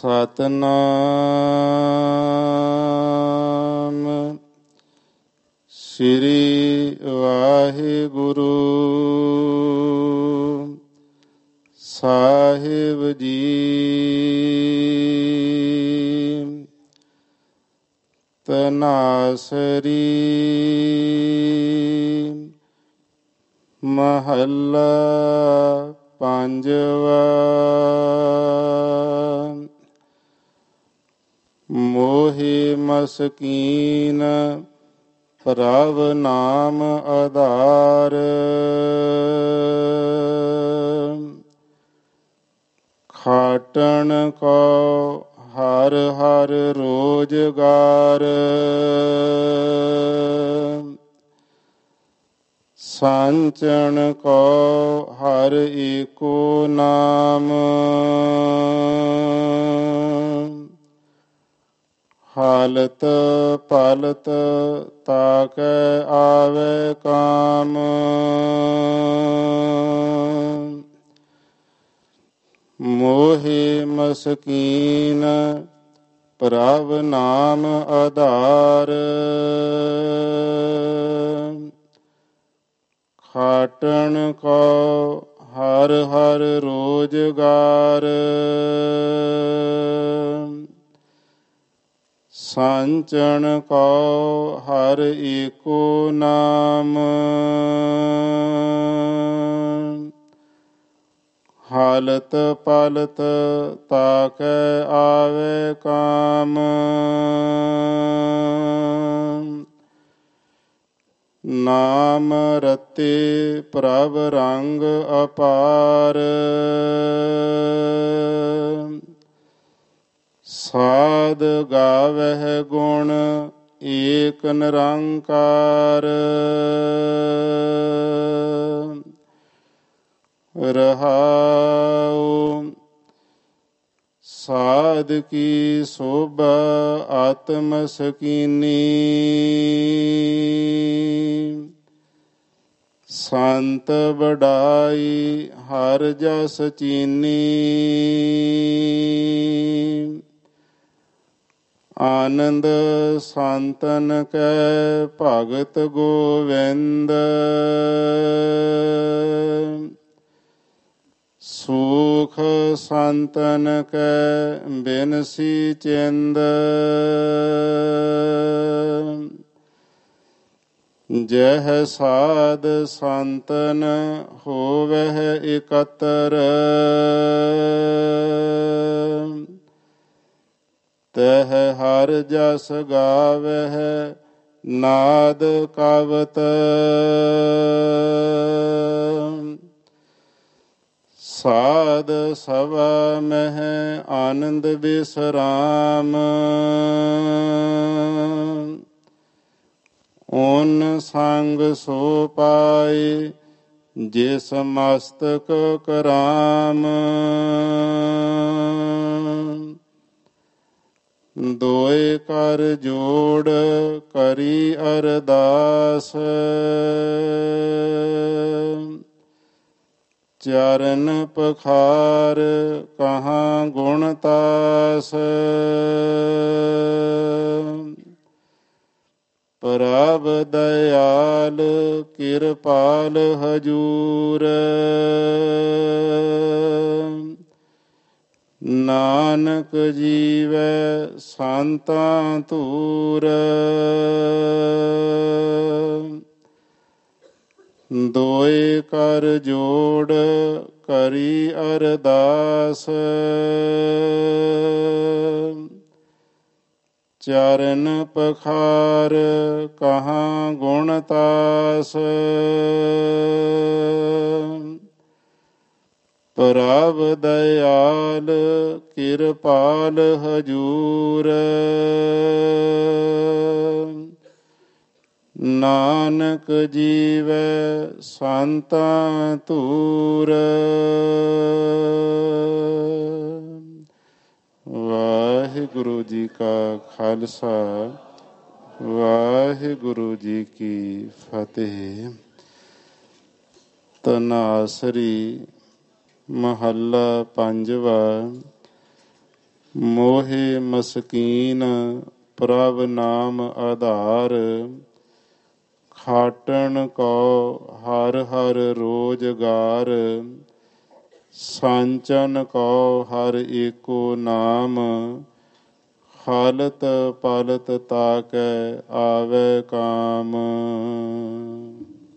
ਸਤਨਾਮ। ਸ੍ਰੀ ਵਾਹਿਗੁਰੂ। ਸਾਹਿਬ ਜੀ। ਤਨਾਸਰੀ। ਮਹੱਲਾ ਪੰਜਵਾ ਮੋਹਿ ਮਸਕੀਨ ਪ੍ਰਭ ਨਾਮ ਆਧਾਰ। ਖਾਟਣ ਕੋ ਹਰ ਹਰ ਰੋਜਗਾਰ। ਸੰਚਣ ਕੋ ਹਰ ਏਕੋ ਨਾਮ। ਹਾਲਤ ਪਲਤ ਤਾਕੈ ਆਵੇ ਕਾਮ। ਮੋਹਿ ਮਸਕੀਨ, ਪ੍ਰਭ ਨਾਮ ਆਧਾਰ। ਖਾਟਣ ਕੋ ਹਰ ਹਰ ਰੋਜਗਾਰ। ਸੰਚਣ ਕੋ ਹਰ ਏਕੋ ਨਾਮ। ਹਾਲਤ ਪਲਤ ਤਾਕੈ ਆਵੇ ਕਾਮ। ਨਾਮ ਰਤੇ ਪ੍ਰਭ ਰੰਗ ਅਪਾਰ। ਸਾਧ ਗਾਵਹਿ ਗੁਣ ਏਕ ਨਿਰੰਕਾਰ। ਰਹਾਉ, ਸਾਧ ਕੀ ਸੋਭਾ ਆਤਮ ਸਕੀਨੀ। ਸੰਤ ਵਡਾਈ ਹਰ ਜਸ ਚੀਨੀ। ਆਨੰਦ ਸੰਤਨ ਕੈ ਭਗਤ ਗੋਵਿੰਦ। ਸੁਖ ਸੰਤਨ ਕੈ ਬਿਨਸੀ ਚਿੰਦ। ਜਹ ਸਾਧ ਸੰਤਨ ਹੋਵਹਿ ਇਕਤਰ। ਤਹ ਹਰ ਜਸ ਗਾਵਹਿ, ਨਾਦ ਕਵਤ। ਸਾਧ ਸਭਾ ਮਹਿ ਆਨੰਦ ਬਿਸਰਾਮ। ਓਨ ਸੰਗ ਸੋ ਪਾਏ ਜਿਸ ਮਸਤਕ ਕਰਾਮ। ਦੋਏ ਕਰ ਜੋੜ ਕਰੀ ਅਰਦਾਸ। ਚਰਨ ਪਖਾਰ ਕਹਾਂ ਗੁਣ ਤਾਸ। ਪ੍ਰਭ ਦਇਆਲ ਕਿਰਪਾਲ ਹਜੂਰ। ਨਾਨਕ ਜੀਵੈ ਸੰਤਾਂ ਤੂਰ ਦੋਏ ਕਰ ਜੋੜ ਕਰੀ ਅਰਦਾਸ। ਚਰਨ ਪਖਾਰ ਕਹਾਂ ਗੁਣ ਤਾਸ। ਪ੍ਰਭ ਦਇਆਲ ਕਿਰਪਾਲ ਹਜੂਰ। ਨਾਨਕ ਜੀਵੈ ਸੰਤਾਂ ਤੂਰ ਵਾਹਿਗੁਰੂ ਜੀ ਕਾ ਖਾਲਸਾ, ਵਾਹਿਗੁਰੂ ਜੀ ਕੀ ਫਤਿਹ। ਤਨਾਸਰੀ ਮਹੱਲਾ ਪੰਜਵਾ, ਮੋਹਿ ਮਸਕੀਨ ਪ੍ਰਭ ਨਾਮ ਆਧਾਰ, ਖਾਟਣ ਕੋ ਹਰ ਹਰ ਰੋਜਗਾਰ, ਸੰਚਨ ਕੋ ਹਰ ਏਕੋ ਨਾਮ ਹਾਲਤ ਪਾਲਤ ਤਾਕੈ ਆਵੇ ਕਾਮ।